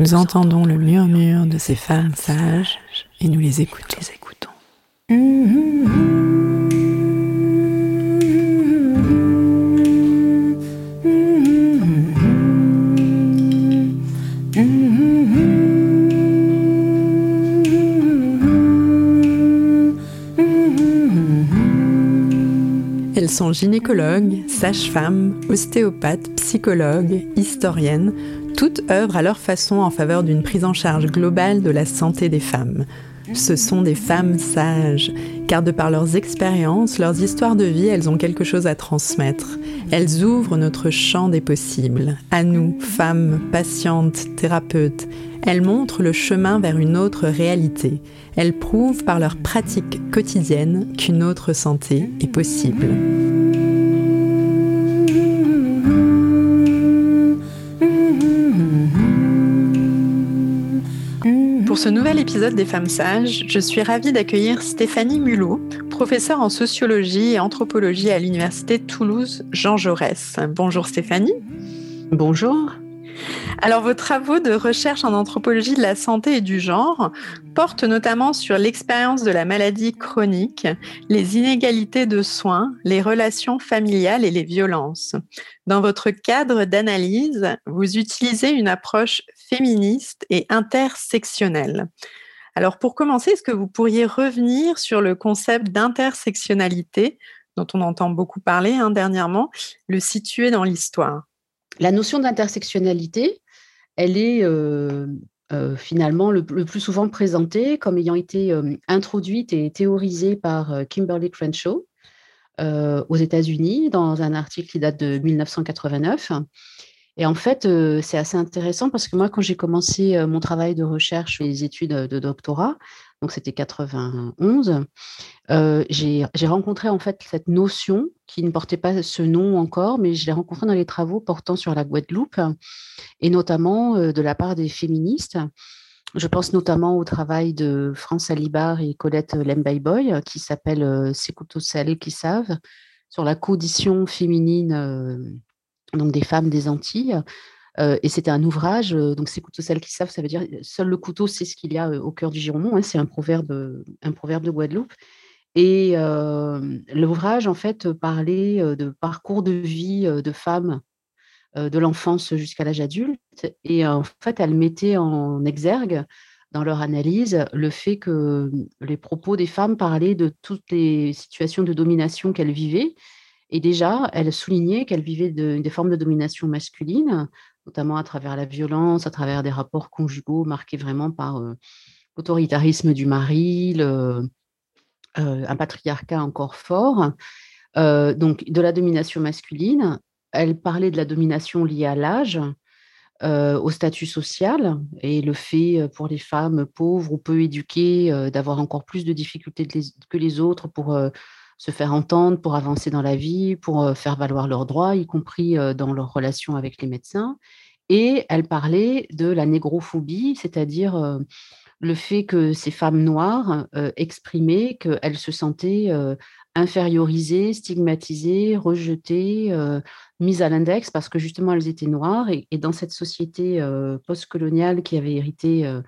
Nous entendons le murmure de ces femmes sages et nous les écoutons. Les écoutons. Elles sont gynécologues, sages-femmes, ostéopathes, psychologues, historiennes, toutes œuvrent à leur façon en faveur d'une prise en charge globale de la santé des femmes. Ce sont des femmes sages, car de par leurs expériences, leurs histoires de vie, elles ont quelque chose à transmettre. Elles ouvrent notre champ des possibles. À nous, femmes, patientes, thérapeutes, elles montrent le chemin vers une autre réalité. Elles prouvent par leur pratique quotidienne qu'une autre santé est possible. Pour ce nouvel épisode des Femmes Sages, je suis ravie d'accueillir Stéphanie Mulot, professeure en sociologie et anthropologie à l'Université Toulouse Jean Jaurès. Bonjour Stéphanie. Bonjour. Alors, vos travaux de recherche en anthropologie de la santé et du genre portent notamment sur l'expérience de la maladie chronique, les inégalités de soins, les relations familiales et les violences. Dans votre cadre d'analyse, vous utilisez une approche féministe et intersectionnelle. Alors, pour commencer, est-ce que vous pourriez revenir sur le concept d'intersectionnalité dont on entend beaucoup parler hein, dernièrement, le situer dans l'histoire? La notion d'intersectionnalité, elle est euh, euh, finalement le, plus souvent présentée comme ayant été euh, introduite et théorisée par Kimberly Crenshaw aux États-Unis dans un article qui date de 1989. Et en fait, c'est assez intéressant parce que moi, quand j'ai commencé mon travail de recherche, les études de doctorat, donc c'était 91, j'ai rencontré en fait cette notion qui ne portait pas ce nom encore, mais je l'ai rencontrée dans les travaux portant sur la Guadeloupe, et notamment de la part des féministes. Je pense notamment au travail de France Alibar et Colette Lembayboy, qui s'appelle C'est couteaux salés qui savent, sur la condition féminine donc des femmes des Antilles. Euh, et c'était un ouvrage, euh, donc c'est couteaux celles qui savent, ça veut dire seul le couteau c'est ce qu'il y a euh, au cœur du Gironde, hein, c'est un proverbe, un proverbe de Guadeloupe. Et l'ouvrage, en fait, parlait de parcours de vie de femmes de l'enfance jusqu'à l'âge adulte. Et en fait, elle mettait en exergue dans leur analyse le fait que les propos des femmes parlaient de toutes les situations de domination qu'elles vivaient. Et déjà, elle soulignait qu'elles vivaient des formes de domination masculine, notamment à travers la violence, à travers des rapports conjugaux marqués vraiment par euh, l'autoritarisme du mari, euh, un patriarcat encore fort. Euh, donc, de la domination masculine. Elle parlait de la domination liée à l'âge, au statut social et le fait pour les femmes pauvres ou peu éduquées d'avoir encore plus de difficultés que les autres pour se faire entendre, pour avancer dans la vie, pour euh, faire valoir leurs droits, y compris euh, dans leurs relations avec les médecins. Et elle parlait de la négrophobie, c'est-à-dire euh, le fait que ces femmes noires exprimaient qu'elles se sentaient infériorisées, stigmatisées, rejetées, mises à l'index parce que justement elles étaient noires. Et, dans cette société postcoloniale qui avait hérité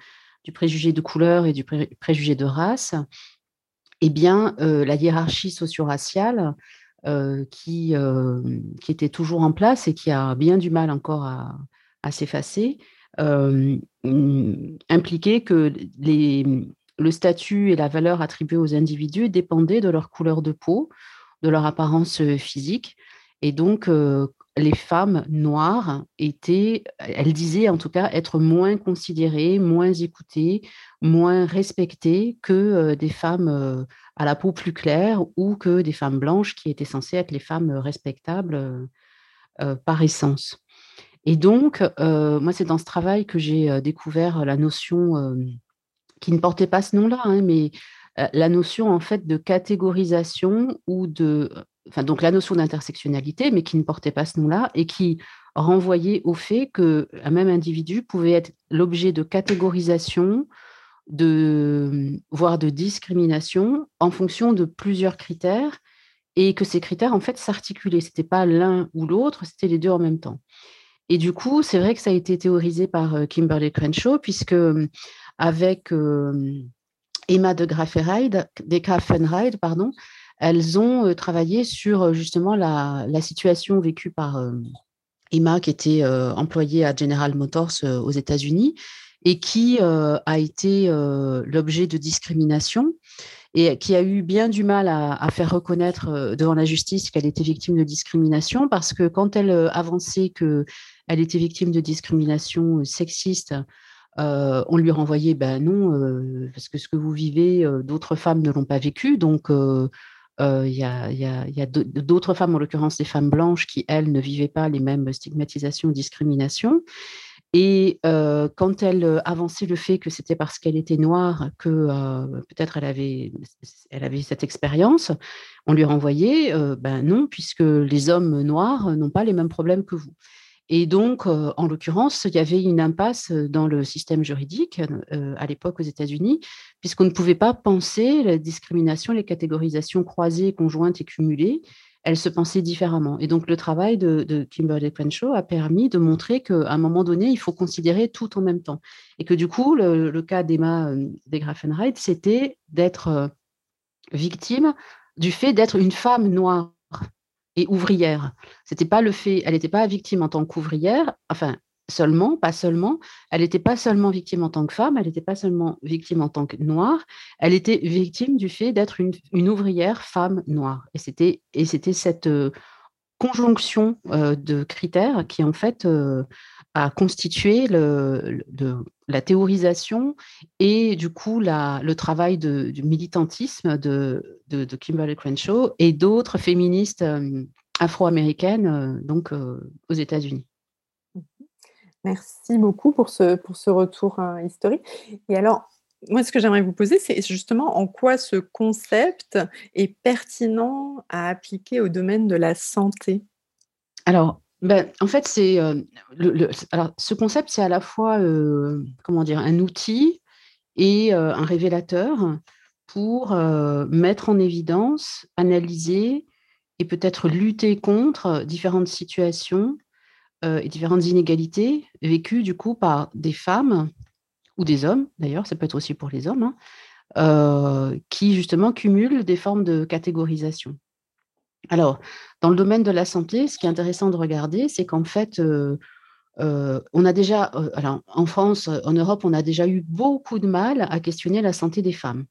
du préjugé de couleur et du préjugé de race, eh bien, euh, la hiérarchie socio-raciale euh, qui, euh, qui était toujours en place et qui a bien du mal encore à, s'effacer, impliquait que le statut et la valeur attribués aux individus dépendaient de leur couleur de peau, de leur apparence physique. Et donc, les femmes noires étaient, elles disaient en tout cas, être moins considérées, moins écoutées, moins respectées que euh, des femmes euh, à la peau plus claire ou que des femmes blanches qui étaient censées être les femmes respectables euh, par essence. Et donc, moi, c'est dans ce travail que j'ai découvert la notion qui ne portait pas ce nom-là, hein, mais la notion en fait de catégorisation ou de donc la notion d'intersectionnalité, mais qui ne portait pas ce nom-là et qui renvoyait au fait qu'un même individu pouvait être l'objet de catégorisation, de, voire de discrimination en fonction de plusieurs critères et que ces critères en fait s'articulaient. Ce n'était pas l'un ou l'autre, c'était les deux en même temps. Et du coup, c'est vrai que ça a été théorisé par Kimberly Crenshaw, puisque avec Emma de Graffenride, pardon, elles ont travaillé sur justement la, situation vécue par Emma, qui était employée à General Motors aux États-Unis et qui a été l'objet de discrimination et qui a eu bien du mal à, faire reconnaître devant la justice qu'elle était victime de discrimination parce que quand elle avançait qu'elle était victime de discrimination sexiste, on lui renvoyait ben non, parce que ce que vous vivez, d'autres femmes ne l'ont pas vécu. Donc, il y a, d'autres femmes, en l'occurrence des femmes blanches, qui, elles, ne vivaient pas les mêmes stigmatisations discriminations. Et quand elle avançait le fait que c'était parce qu'elle était noire que peut-être elle avait, elle avait cette expérience, on lui renvoyait, ben non, puisque les hommes noirs n'ont pas les mêmes problèmes que vous. Et donc, en l'occurrence, il y avait une impasse dans le système juridique à l'époque aux États-Unis, puisqu'on ne pouvait pas penser la discrimination, les catégorisations croisées, conjointes et cumulées elle se pensait différemment. Et donc, le travail de, Kimberly Crenshaw a permis de montrer qu'à un moment donné, il faut considérer tout en même temps. Et que du coup, le, cas d'Emma euh, de Graffenreit, c'était d'être euh, victime du fait d'être une femme noire et ouvrière. C'était pas le fait, elle n'était pas victime en tant qu'ouvrière, enfin, seulement, pas seulement, elle n'était pas seulement victime en tant que femme, elle n'était pas seulement victime en tant que noire, elle était victime du fait d'être une, ouvrière femme noire. Et c'était, et c'était cette euh, conjonction euh, de critères qui, en fait, euh, a constitué le, la théorisation et, du coup, la, le travail de, du militantisme de, de, Kimberly Crenshaw et d'autres féministes afro-américaines donc aux États-Unis. Merci beaucoup pour ce, pour ce retour historique. Et alors, moi, ce que j'aimerais vous poser, c'est justement en quoi ce concept est pertinent à appliquer au domaine de la santé? Alors, ben, en fait, c'est euh, alors ce concept, c'est à la fois euh, comment dire un outil et euh, un révélateur pour mettre en évidence, analyser et peut-être lutter contre différentes situations et différentes inégalités vécues du coup par des femmes ou des hommes, d'ailleurs, ça peut être aussi pour les hommes, hein, qui justement cumulent des formes de catégorisation. Alors, dans le domaine de la santé, ce qui est intéressant de regarder, c'est qu'en fait, euh, on a déjà, alors, en France, en Europe, on a déjà eu beaucoup de mal à questionner la santé des femmes.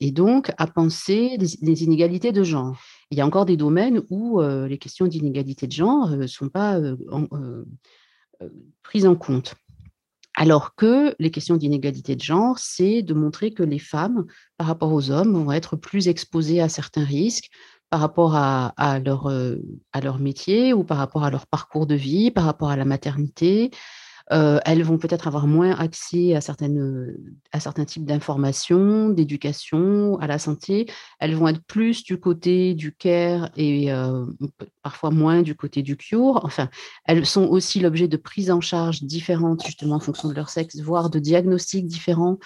et donc à penser des inégalités de genre. Il y a encore des domaines où les questions d'inégalité de genre ne sont pas prises en compte. Alors que les questions d'inégalité de genre, c'est de montrer que les femmes, par rapport aux hommes, vont être plus exposées à certains risques par rapport à, leur, à leur métier ou par rapport à leur parcours de vie, par rapport à la maternité, elles vont peut-être avoir moins accès à, à certains types d'informations, d'éducation, à la santé. Elles vont être plus du côté du care et parfois moins du côté du cure. Enfin, elles sont aussi l'objet de prises en charge différentes, justement en fonction de leur sexe, voire de diagnostics différents.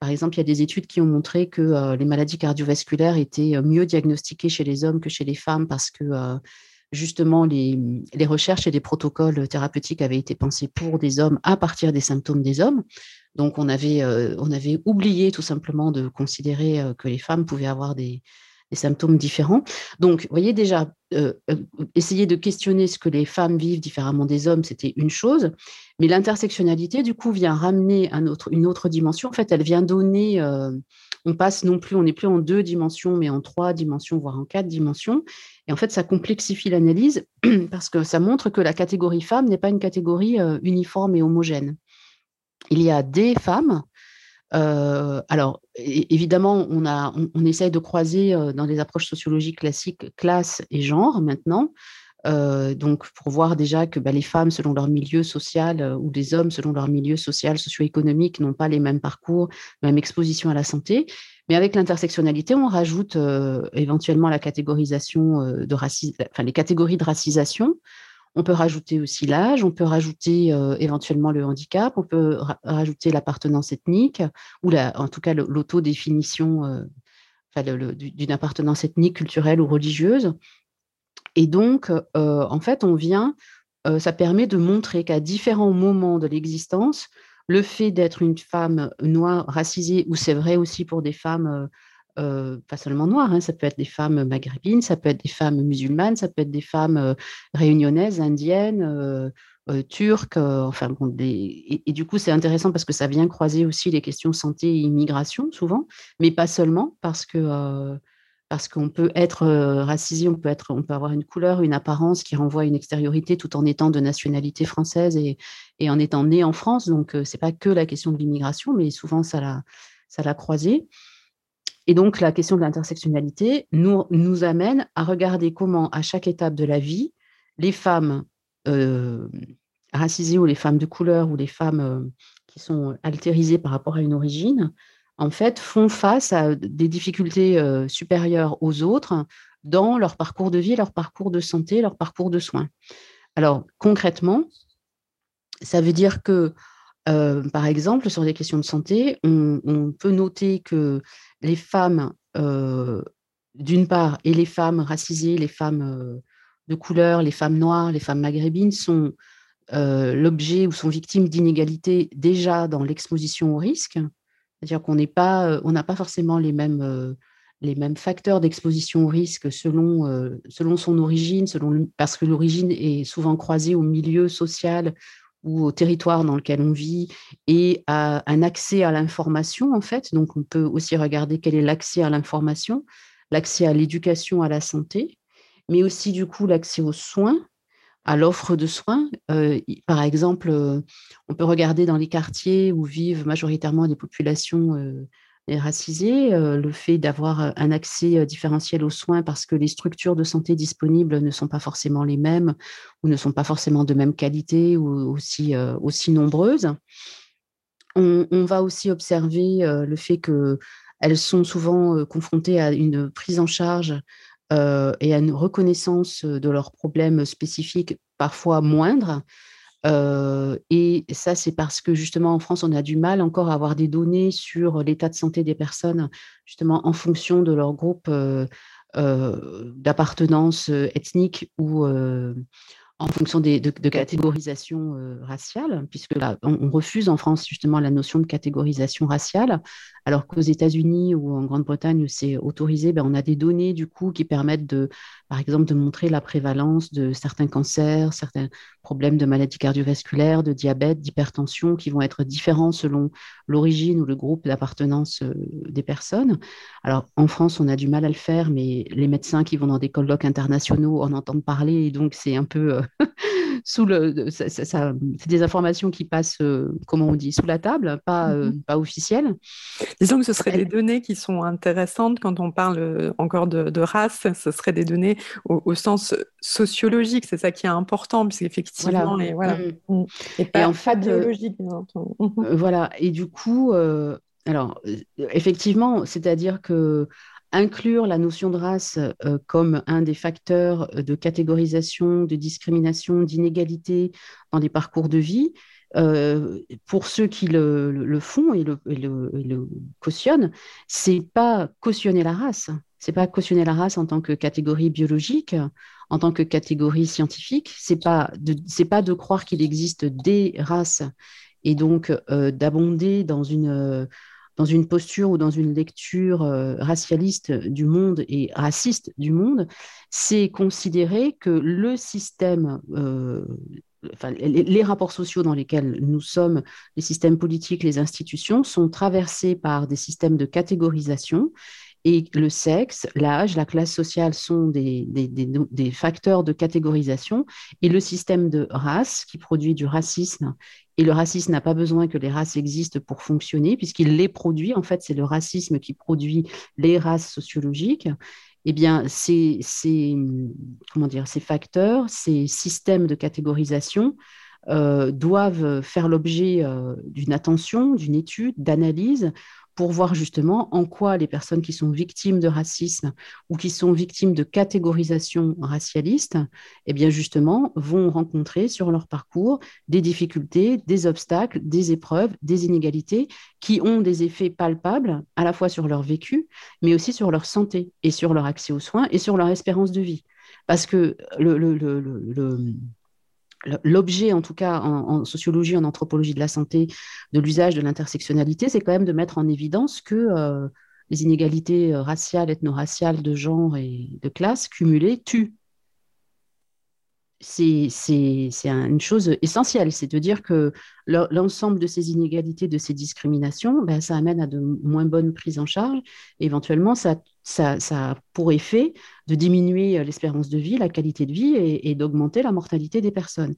Par exemple, il y a des études qui ont montré que les maladies cardiovasculaires étaient mieux diagnostiquées chez les hommes que chez les femmes parce que justement, les, recherches et les protocoles thérapeutiques avaient été pensés pour des hommes à partir des symptômes des hommes. Donc, on avait, euh, on avait oublié tout simplement de considérer euh, que les femmes pouvaient avoir des, symptômes différents. Donc, vous voyez déjà, euh, essayer de questionner ce que les femmes vivent différemment des hommes, c'était une chose, mais l'intersectionnalité, du coup, vient ramener une autre dimension. En fait, elle vient donner on passe non plus, on n'est plus en deux dimensions, mais en trois dimensions, voire en quatre dimensions. Et en fait, ça complexifie l'analyse parce que ça montre que la catégorie femme n'est pas une catégorie euh, uniforme et homogène. Il y a des femmes. Euh, alors, évidemment, on, a, on, essaye de croiser euh, dans les approches sociologiques classiques classe et genre maintenant. donc, pour voir déjà que bah, les femmes, selon leur milieu social, ou les hommes, selon leur milieu social, socio-économique, n'ont pas les mêmes parcours, même exposition à la santé. Mais avec l'intersectionnalité, on rajoute euh, éventuellement la catégorisation euh, de racisme, enfin les catégories de racisation. On peut rajouter aussi l'âge, on peut rajouter euh, éventuellement le handicap, on peut rajouter l'appartenance ethnique ou en tout cas l'autodéfinition d'une appartenance ethnique, culturelle ou religieuse. Et donc, en fait, on vient ça permet de montrer qu'à différents moments de l'existence, le fait d'être une femme noire, racisée, ou c'est vrai aussi pour des femmes euh, pas seulement noires, hein, ça peut être des femmes maghrébines, ça peut être des femmes musulmanes, ça peut être des femmes euh, réunionnaises, indiennes, euh, turques, enfin bon, et, du coup c'est intéressant parce que ça vient croiser aussi les questions santé et immigration souvent, mais pas seulement parce que parce qu'on peut être racisé, on peut être, on peut avoir une couleur, une apparence qui renvoie à une extériorité tout en étant de nationalité française et, et en étant né en France. Donc c'est pas que la question de l'immigration, mais souvent ça l'a ça l'a croisé. Et donc, la question de l'intersectionnalité nous, nous amène à regarder comment, à chaque étape de la vie, les femmes euh, racisées ou les femmes de couleur ou les femmes euh, qui sont altérisées par rapport à une origine, en fait, font face à des difficultés euh, supérieures aux autres dans leur parcours de vie, leur parcours de santé, leur parcours de soins. Alors, concrètement, ça veut dire que, par exemple, sur des questions de santé, on, peut noter que les femmes, euh, d'une part, et les femmes racisées, les femmes euh, de couleur, les femmes noires, les femmes maghrébines sont euh, l'objet ou sont victimes d'inégalités déjà dans l'exposition au risque. C'est-à-dire qu'on pas, on n'a pas forcément les mêmes, les mêmes facteurs d'exposition au risque selon, selon son origine, selon, parce que l'origine est souvent croisée au milieu social ou au territoire dans lequel on vit et à un accès à l'information, en fait. Donc, on peut aussi regarder quel est l'accès à l'information, l'accès à l'éducation, à la santé, mais aussi, du coup, l'accès aux soins, à l'offre de soins. Euh, par exemple, euh, on peut regarder dans les quartiers où vivent majoritairement des populations euh, racisé, euh, le fait d'avoir euh, un accès euh, différentiel aux soins parce que les structures de santé disponibles ne sont pas forcément les mêmes ou ne sont pas forcément de même qualité ou aussi, aussi nombreuses. On, va aussi observer le fait qu'elles sont souvent confrontées à une prise en charge et à une reconnaissance de leurs problèmes spécifiques parfois moindres et ça, c'est parce que justement en France, on a du mal encore à avoir des données sur l'état de santé des personnes, justement en fonction de leur groupe d'appartenance ethnique ou en fonction des, de, catégorisation euh, raciale, puisque là, on, refuse en France justement la notion de catégorisation raciale, alors qu'aux États-Unis ou en Grande-Bretagne c'est autorisé, ben, on a des données du coup qui permettent de, par exemple, de montrer la prévalence de certains cancers, certains problèmes de maladies cardiovasculaires, de diabète, d'hypertension, qui vont être différents selon l'origine ou le groupe d'appartenance euh, des personnes. Alors en France, on a du mal à le faire, mais les médecins qui vont dans des colloques internationaux en entendent parler, et donc c'est un peu euh, sous le, ça, c'est des informations qui passent, euh, comment on dit, sous la table, pas, euh, mhm. pas officielles. Disons que ce seraient des données qui sont intéressantes quand on parle euh, encore de, race. Ce seraient des données au, sens sociologique. C'est ça qui est important, puisqu'effectivement, voilà. et voilà. Mm. et, pas, en fait, biologique. Mhm. voilà. Et du coup, alors effectivement, c'est-à-dire que inclure la notion de race euh, comme un des facteurs de catégorisation, de discrimination, d'inégalité dans les parcours de vie, euh, pour ceux qui le, font et le, et le, cautionnent, c'est pas cautionner la race. C'est pas cautionner la race en tant que catégorie biologique, en tant que catégorie scientifique. C'est pas pas de croire qu'il existe des races et donc euh, d'abonder dans une dans une posture ou dans une lecture euh, racialiste du monde et raciste du monde, c'est considérer que le système, euh, les, rapports sociaux dans lesquels nous sommes, les systèmes politiques, les institutions, sont traversés par des systèmes de catégorisation et le sexe, l'âge, la classe sociale sont des, facteurs de catégorisation. Et le système de race qui produit du racisme, et le racisme n'a pas besoin que les races existent pour fonctionner, puisqu'il les produit. En fait, c'est le racisme qui produit les races sociologiques. Eh bien, ces, comment dire, ces facteurs, ces systèmes de catégorisation euh, doivent faire l'objet euh, d'une attention, d'une étude, d'analyse pour voir justement en quoi les personnes qui sont victimes de racisme ou qui sont victimes de catégorisation racialiste, eh bien justement, vont rencontrer sur leur parcours des difficultés, des obstacles, des épreuves, des inégalités qui ont des effets palpables à la fois sur leur vécu, mais aussi sur leur santé et sur leur accès aux soins et sur leur espérance de vie. Parce que le, l'objet, en tout cas en, sociologie, en anthropologie de la santé, de l'usage de l'intersectionnalité, c'est quand même de mettre en évidence que euh, les inégalités raciales, ethno-raciales, de genre et de classe cumulées tuent c'est une chose essentielle, c'est de dire que l'ensemble de ces inégalités, de ces discriminations, ben, ça amène à de moins bonnes prises en charge. éventuellement, ça, ça, a pour effet de diminuer l'espérance de vie, la qualité de vie et d'augmenter la mortalité des personnes.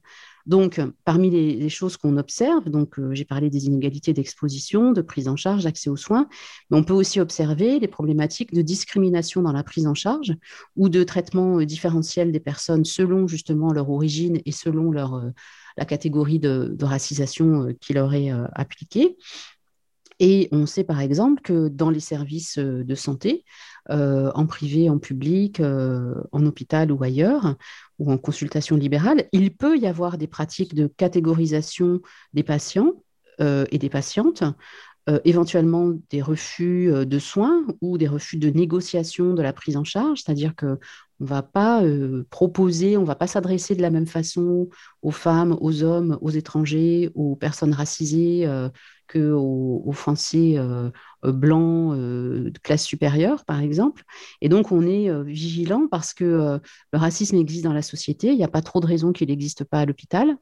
Donc, parmi les, choses qu'on observe, donc euh, j'ai parlé des inégalités d'exposition, de prise en charge, d'accès aux soins, mais on peut aussi observer les problématiques de discrimination dans la prise en charge ou de traitement euh, différentiel des personnes selon justement leur origine et selon leur, euh, la catégorie de, racisation qui leur est appliquée. Et on sait par exemple que dans les services de santé, en privé, en public, en hôpital ou ailleurs, ou en consultation libérale, il peut y avoir des pratiques de catégorisation des patients euh, et des patientes, euh, éventuellement des refus euh, de soins ou des refus de négociation de la prise en charge, c'est-à-dire que on ne va pas proposer, on ne va pas s'adresser de la même façon aux femmes, aux hommes, aux étrangers, aux personnes racisées qu'aux aux Français blancs euh, de classe supérieure, par exemple. Et donc, on est vigilant parce que le racisme existe dans la société. Il n'y a pas trop de raisons qu'il n'existe pas à l'hôpital.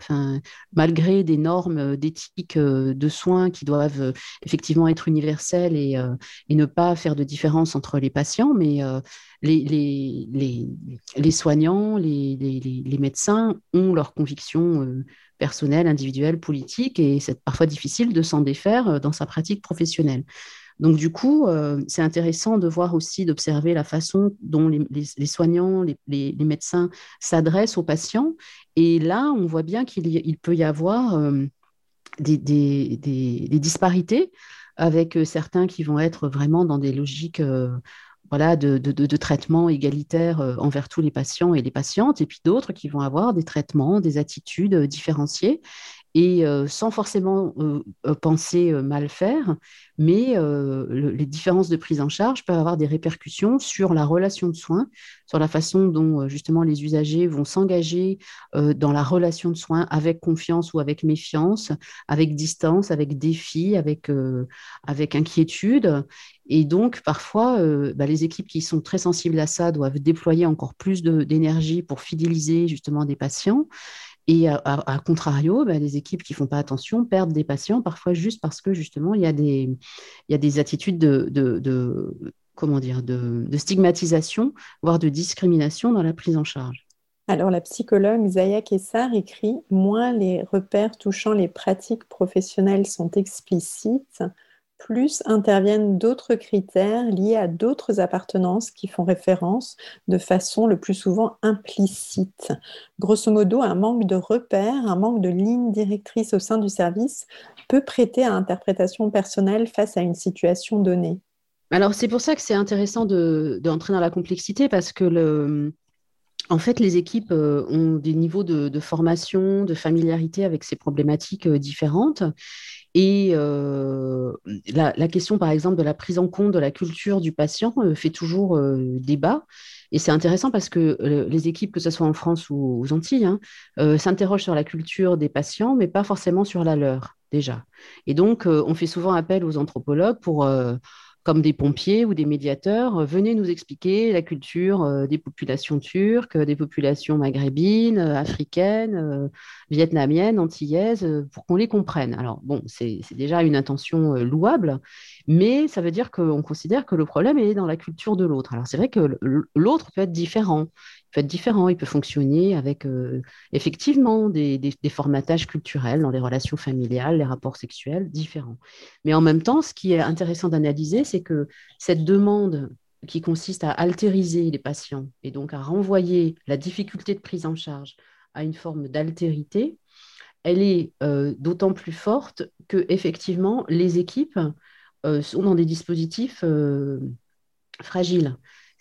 Malgré des normes d'éthique de soins qui doivent effectivement être universelles et, ne pas faire de différence entre les patients, mais les, soignants, les, médecins ont leurs convictions personnel, individuel, politique, et c'est parfois difficile de s'en défaire euh, dans sa pratique professionnelle. Donc du coup, euh, c'est intéressant de voir aussi, d'observer la façon dont les, soignants, les, médecins s'adressent aux patients. Et là, on voit bien qu'il peut y avoir euh, des, disparités avec certains qui vont être vraiment dans des logiques voilà, de, de, traitement égalitaire euh, envers tous les patients et les patientes, et puis d'autres qui vont avoir des traitements, des attitudes euh, différenciées et euh, sans forcément penser mal faire, mais les différences de prise en charge peuvent avoir des répercussions sur la relation de soins, sur la façon dont justement les usagers vont s'engager dans la relation de soins avec confiance ou avec méfiance, avec distance, avec défi, avec, avec inquiétude. Et donc, parfois, bah, les équipes qui sont très sensibles à ça doivent déployer encore plus d'énergie pour fidéliser justement des patients. Et à, contrario, bah, les équipes qui font pas attention perdent des patients, parfois juste parce que justement, il y a des, attitudes de, de, stigmatisation, voire de discrimination dans la prise en charge. Alors, la psychologue Zaya Kessar écrit Moins les repères touchant les pratiques professionnelles sont explicites, plus interviennent d'autres critères liés à d'autres appartenances qui font référence de façon le plus souvent implicite. Grosso modo, un manque de repères, un manque de ligne directrice au sein du service peut prêter à interprétation personnelle face à une situation donnée. Alors c'est pour ça que c'est intéressant d'entrer dans la complexité parce que en fait, les équipes euh, ont des niveaux de, de, formation, de familiarité avec ces problématiques euh, différentes. Et euh, la, question, par exemple, de la prise en compte de la culture du patient euh, fait toujours euh, débat. Et c'est intéressant parce que les équipes, que ce soit en France ou aux Antilles, hein, s'interrogent sur la culture des patients, mais pas forcément sur la leur, déjà. Et donc, on fait souvent appel aux anthropologues pour comme des pompiers ou des médiateurs, euh, venez nous expliquer la culture euh, des populations turques, des populations maghrébines, euh, africaines, vietnamiennes, antillaises, pour qu'on les comprenne. Alors, bon, c'est déjà une intention louable, mais ça veut dire qu'on considère que le problème est dans la culture de l'autre. Alors, c'est vrai que l'autre peut être différent peut différent, il peut fonctionner avec euh, effectivement des, formatages culturels dans les relations familiales, les rapports sexuels différents. Mais en même temps, ce qui est intéressant d'analyser, c'est que cette demande qui consiste à altériser les patients et donc à renvoyer la difficulté de prise en charge à une forme d'altérité, elle est euh, d'autant plus forte que effectivement les équipes euh, sont dans des dispositifs fragiles.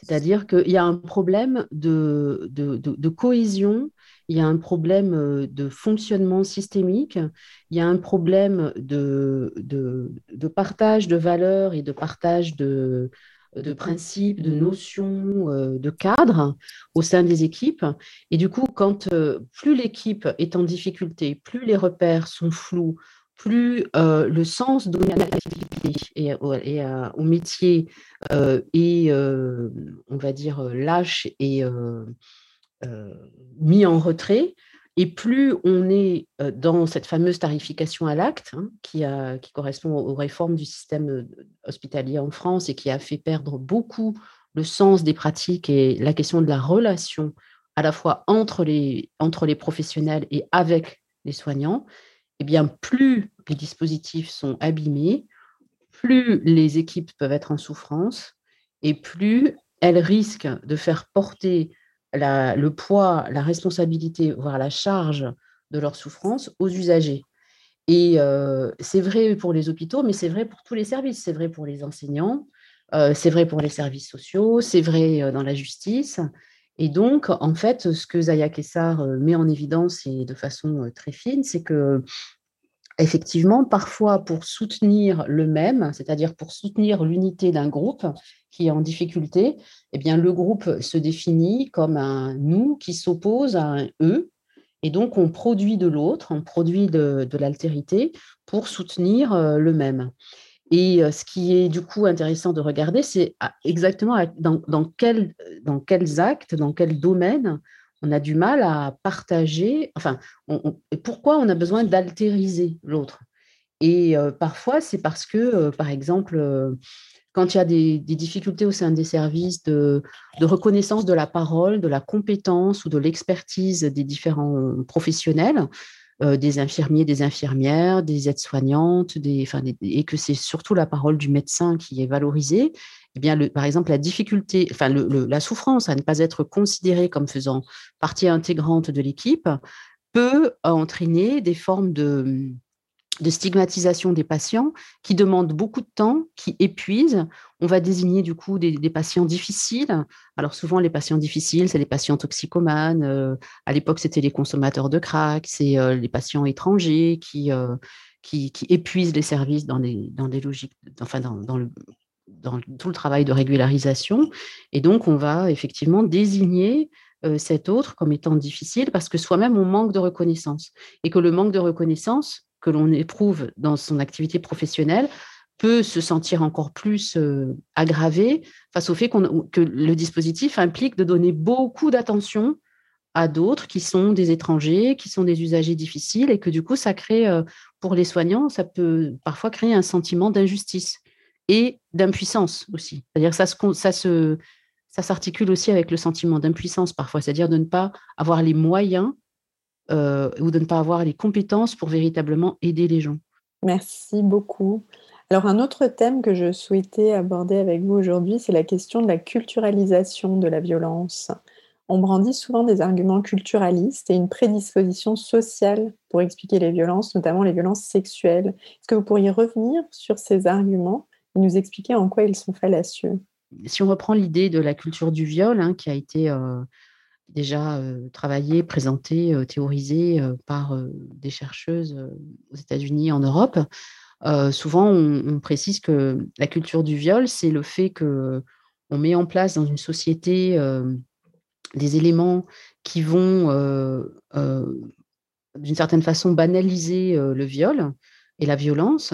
C'est-à-dire qu'il y a un problème de, cohésion, il y a un problème euh, de fonctionnement systémique, il y a un problème de, partage de valeurs et de partage de, de principes, de notions, de cadres au sein des équipes. Et du coup, quand plus l'équipe est en difficulté, plus les repères sont flous, plus le sens donné à l'activité et, et au métier est, on va dire, lâche et mis en retrait, et plus on est dans cette fameuse tarification à l'acte, hein, qui, correspond aux réformes du système hospitalier en France et qui a fait perdre beaucoup le sens des pratiques et la question de la relation à la fois entre les professionnels et avec les soignants, eh bien, plus les dispositifs sont abîmés, plus les équipes peuvent être en souffrance et plus elles risquent de faire porter le poids, la responsabilité, voire la charge de leur souffrance aux usagers. Et euh, c'est vrai pour les hôpitaux, mais c'est vrai pour tous les services. C'est vrai pour les enseignants, euh, c'est vrai pour les services sociaux, c'est vrai euh, dans la justice. Et donc, en fait, ce que Zaya Kessar met en évidence et de façon très fine, c'est que effectivement, parfois pour soutenir le même, c'est-à-dire pour soutenir l'unité d'un groupe qui est en difficulté, eh bien, le groupe se définit comme un nous qui s'oppose à un eux. Et donc, on produit de l'autre, on produit de, l'altérité pour soutenir euh, le même. Et euh, ce qui est du coup intéressant de regarder, c'est exactement dans, dans, dans quels actes, dans quel domaine on a du mal à partager, enfin, pourquoi on a besoin d'altériser l'autre. Et euh, parfois, c'est parce que, euh, par exemple, quand il y a des, difficultés au sein des services de, reconnaissance de la parole, de la compétence ou de l'expertise des différents professionnels, des infirmiers, des infirmières, des aides-soignantes, des, et que c'est surtout la parole du médecin qui est valorisée, eh bien, par exemple, la difficulté, la souffrance à ne pas être considérée comme faisant partie intégrante de l'équipe peut entraîner des formes de, de stigmatisation des patients qui demandent beaucoup de temps, qui épuisent. On va désigner du coup des, patients difficiles. Alors souvent les patients difficiles, c'est les patients toxicomanes. Euh, à l'époque, c'était les consommateurs de crack, c'est euh, les patients étrangers qui, euh, qui, qui, épuisent les services dans des, dans logiques, enfin dans, dans dans tout le travail de régularisation. Et donc, on va effectivement désigner cet autre comme étant difficile parce que soi-même, on manque de reconnaissance. Et que le manque de reconnaissance que l'on éprouve dans son activité professionnelle peut se sentir encore plus euh, aggravé face au fait que le dispositif implique de donner beaucoup d'attention à d'autres qui sont des étrangers, qui sont des usagers difficiles, et que du coup, ça crée, euh, pour les soignants, ça peut parfois créer un sentiment d'injustice et d'impuissance aussi. C'est-à-dire ça ça ça s'articule aussi avec le sentiment d'impuissance parfois, c'est-à-dire de ne pas avoir les moyens euh, ou de ne pas avoir les compétences pour véritablement aider les gens. Merci beaucoup. Alors un autre thème que je souhaitais aborder avec vous aujourd'hui, c'est la question de la culturalisation de la violence. On brandit souvent des arguments culturalistes et une prédisposition sociale pour expliquer les violences, notamment les violences sexuelles. Est-ce que vous pourriez revenir sur ces arguments nous expliquer en quoi ils sont fallacieux? Si on reprend l'idée de la culture du viol, hein, qui a été euh, déjà travaillée, présentée, euh, théorisée par des chercheuses aux États-Unis en Europe, souvent on, précise que la culture du viol, c'est le fait que on met en place dans une société des éléments qui vont, d'une certaine façon, banaliser le viol et la violence,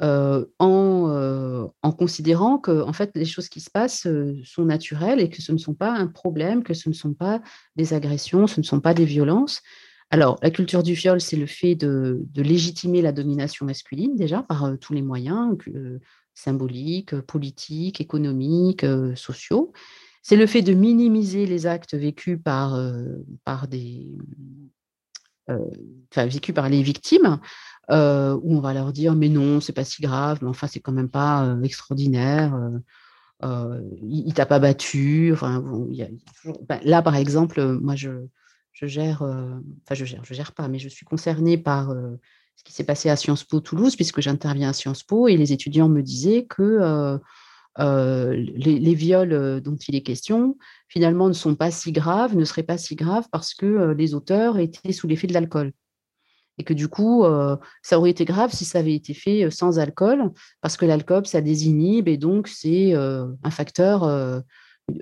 en, considérant que en fait, les choses qui se passent sont naturelles et que ce ne sont pas un problème, que ce ne sont pas des agressions, ce ne sont pas des violences. Alors, la culture du viol, c'est le fait de, légitimer la domination masculine déjà par tous les moyens symboliques, politiques, économiques, sociaux. C'est le fait de minimiser les actes vécus par, par des, enfin, vécus par les victimes euh, où on va leur dire mais non, c'est pas si grave, mais enfin c'est quand même pas euh, extraordinaire. Euh, il, t'a pas battu. Ben, là, par exemple, moi je, gère, enfin je gère, je gère pas, mais je suis concernée par ce qui s'est passé à Sciences Po Toulouse, puisque j'interviens à Sciences Po, et les étudiants me disaient que les, viols dont il est question, finalement, ne sont pas si graves, ne seraient pas si graves parce que les auteurs étaient sous l'effet de l'alcool. Et que du coup, ça aurait été grave si ça avait été fait sans alcool, parce que l'alcool, ça désinhibe et donc c'est un facteur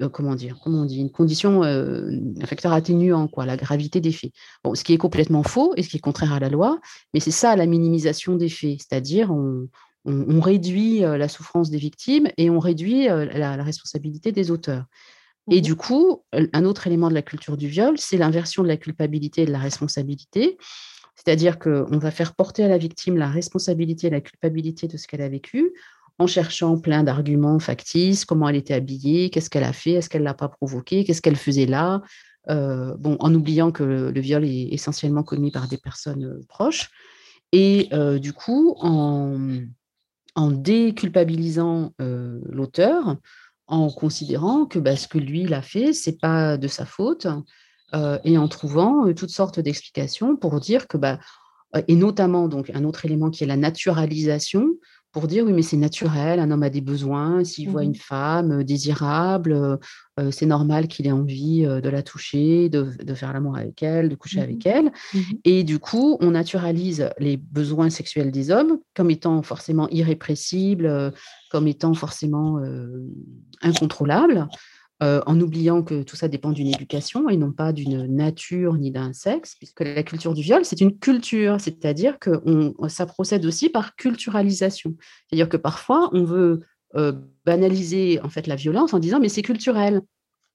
euh, comment dire, comment on dit, une condition, euh, un facteur atténuant, quoi, la gravité des faits. Bon, ce qui est complètement faux et ce qui est contraire à la loi, mais c'est ça la minimisation des faits, c'est-à-dire on, réduit euh, la souffrance des victimes et on réduit la, responsabilité des auteurs. Et mmh du coup, un autre élément de la culture du viol, c'est l'inversion de la culpabilité et de la responsabilité. C'est-à-dire qu'on va faire porter à la victime la responsabilité et la culpabilité de ce qu'elle a vécu, en cherchant plein d'arguments factices, comment elle était habillée, qu'est-ce qu'elle a fait, est-ce qu'elle ne l'a pas provoqué, qu'est-ce qu'elle faisait là, euh, bon, en oubliant que le, viol est essentiellement commis par des personnes euh, proches. Et euh, du coup, en, déculpabilisant l'auteur, en considérant que bah, ce que lui il a fait, c'est pas de sa faute, et en trouvant toutes sortes d'explications pour dire que, bah, et notamment donc un autre élément qui est la naturalisation, pour dire oui, mais c'est naturel, un homme a des besoins, s'il voit mmh une femme euh, désirable, euh, euh, c'est normal qu'il ait envie de la toucher, de, faire l'amour avec elle, de coucher mmh avec elle. Mmh Et du coup, on naturalise les besoins sexuels des hommes comme étant forcément irrépressibles, comme étant forcément incontrôlables. Euh, en oubliant que tout ça dépend d'une éducation et non pas d'une nature ni d'un sexe, puisque la culture du viol, c'est une culture, c'est-à-dire que ça procède aussi par culturalisation. C'est-à-dire que parfois, on veut euh, banaliser en fait la violence en disant mais c'est culturel.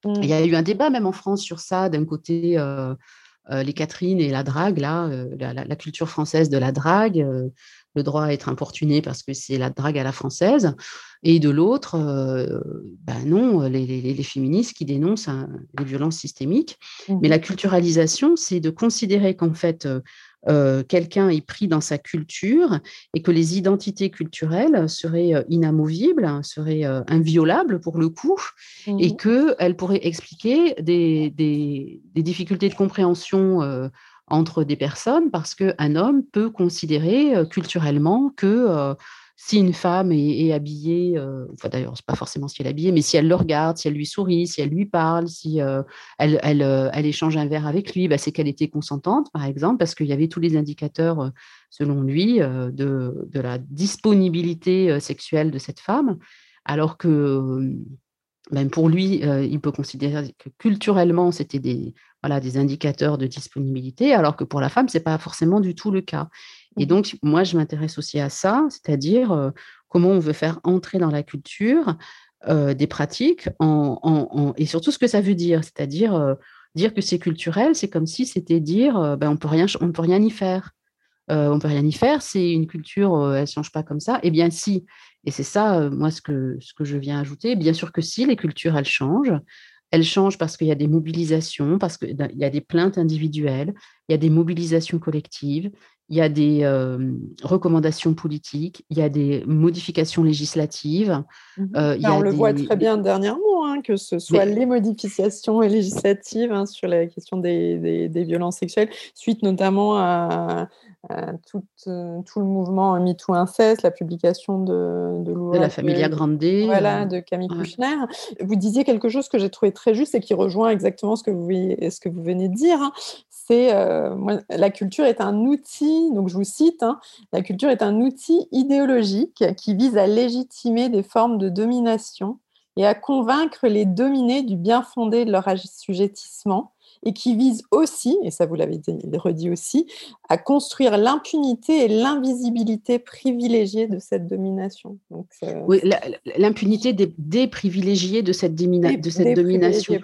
Mmh. Il y a eu un débat même en France sur ça, d'un côté euh, les Catherine et la drague, là, la, culture française de la drague, le droit à être importuné parce que c'est la drague à la française, et de l'autre, ben non, les, féministes qui dénoncent les violences systémiques. Mmh. Mais la culturalisation, c'est de considérer qu'en fait, quelqu'un est pris dans sa culture et que les identités culturelles seraient inamovibles, hein, seraient inviolables pour le coup, mmh. et qu'elles pourraient expliquer des, des, difficultés de compréhension entre des personnes parce qu'un homme peut considérer culturellement que si une femme est, habillée, euh, enfin d'ailleurs, pas forcément si elle est habillée, mais si elle le regarde, si elle lui sourit, si elle lui parle, si elle, elle, échange un verre avec lui, bah, c'est qu'elle était consentante, par exemple, parce qu'il y avait tous les indicateurs, selon lui, de, la disponibilité sexuelle de cette femme, alors que même pour lui, il peut considérer que culturellement, c'était des, voilà, des indicateurs de disponibilité, alors que pour la femme, ce n'est pas forcément du tout le cas. Et mmh. donc, moi, je m'intéresse aussi à ça, c'est-à-dire comment on veut faire entrer dans la culture des pratiques en, et surtout ce que ça veut dire, c'est-à-dire dire que c'est culturel, c'est comme si c'était dire ben, on peut rien, on peut rien y faire. on on peut rien y faire, c'est une culture, elle ne change pas comme ça. Eh bien, si. Et c'est ça, moi, ce que, ce que je viens ajouter. Bien sûr que si, les cultures, elles changent. Elles changent parce qu'il y a des mobilisations, parce qu'il y a des plaintes individuelles, il y a des mobilisations collectives, il y a des recommandations politiques, il y a des modifications législatives. Mmh euh, on le voit très bien dernièrement, hein, que ce soit les modifications législatives hein, sur la question des, des, violences sexuelles, suite notamment à, tout, euh, tout, le mouvement MeToo Inceste, la publication de, de, de la Familia Grande. Voilà, de Camille Kouchner. Vous disiez quelque chose que j'ai trouvé très juste et qui rejoint exactement ce que vous, ce que vous venez de dire. Hein. Euh, la culture est un outil, donc je vous cite, hein, la culture est un outil idéologique qui vise à légitimer des formes de domination et à convaincre les dominés du bien fondé de leur assujettissement et qui vise aussi, et ça vous l'avez redit aussi, à construire l'impunité et l'invisibilité privilégiée de cette domination. Donc, oui, l'impunité des, des, privilégiés de cette, de cette domination.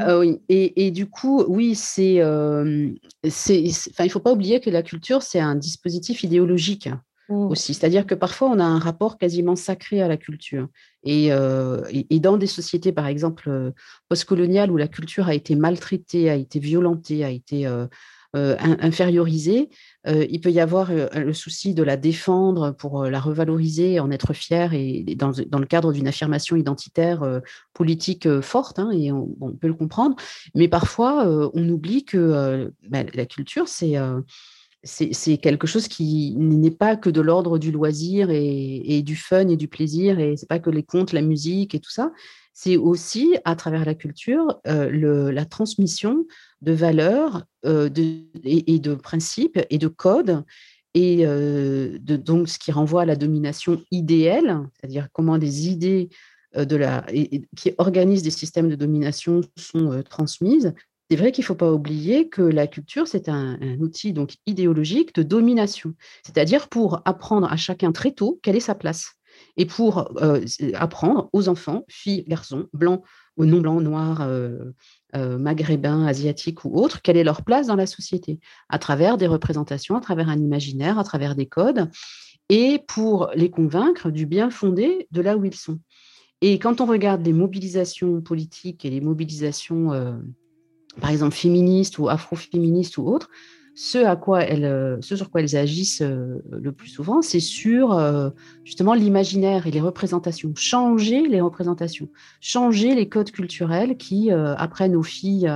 Euh, oui. et, et, du coup, oui, c'est, euh, il ne faut pas oublier que la culture, c'est un dispositif idéologique. Mmh. C'est-à-dire que parfois, on a un rapport quasiment sacré à la culture. Et, euh, dans des sociétés, par exemple, euh, postcoloniales, où la culture a été maltraitée, a été violentée, a été euh, infériorisée, il peut y avoir le souci de la défendre pour la revaloriser, en être fier, et, dans, le cadre d'une affirmation identitaire politique forte, hein, et on, peut le comprendre. Mais parfois, on oublie que bah, la culture, c'est c'est quelque chose qui n'est pas que de l'ordre du loisir et, du fun et du plaisir, et c'est pas que les contes, la musique et tout ça. C'est aussi, à travers la culture, euh, la transmission de valeurs et, de principes et de codes et de, donc ce qui renvoie à la domination idéale, c'est-à-dire comment des idées qui organisent des systèmes de domination sont transmises. C'est vrai qu'il ne faut pas oublier que la culture, c'est un, outil donc idéologique de domination, c'est-à-dire pour apprendre à chacun très tôt quelle est sa place. Et pour apprendre aux enfants, filles, garçons, blancs non blancs, noirs, maghrébins, asiatiques ou autres, quelle est leur place dans la société, à travers des représentations, à travers un imaginaire, à travers des codes, et pour les convaincre du bien fondé de là où ils sont. Et quand on regarde les mobilisations politiques et les mobilisations, par exemple, féministes ou afro-féministes ou autres, ce, à quoi elles, euh, ce sur quoi elles agissent euh, le plus souvent, c'est sur euh, justement l'imaginaire et les représentations. Changer les représentations, changer les codes culturels qui apprennent aux filles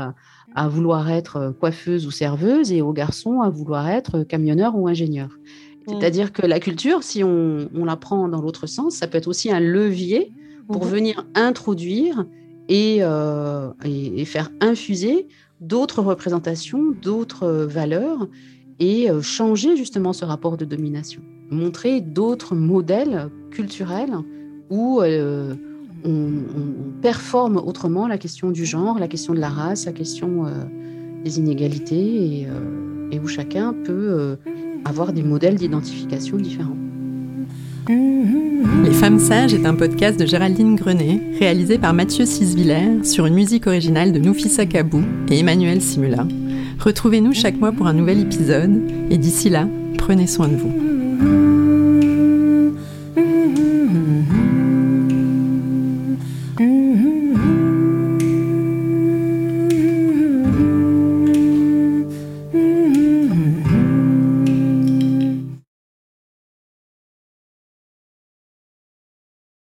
à, vouloir être coiffeuses ou serveuses et aux garçons à vouloir être camionneurs ou ingénieurs. Mmh. C'est-à-dire que la culture, si on, la prend dans l'autre sens, ça peut être aussi un levier pour mmh. venir introduire et, et, faire infuser d'autres représentations, d'autres euh, valeurs et euh, changer justement ce rapport de domination. Montrer d'autres modèles culturels où euh, on, performe autrement la question du genre, la question de la race, la question des inégalités et, où chacun peut avoir des modèles d'identification différents. Les Femmes Sages est un podcast de Géraldine Grenet, réalisé par Mathieu Sisviller sur une musique originale de Noufissa Kabou et Emmanuel Simula. Retrouvez-nous chaque mois pour un nouvel épisode, et d'ici là, prenez soin de vous.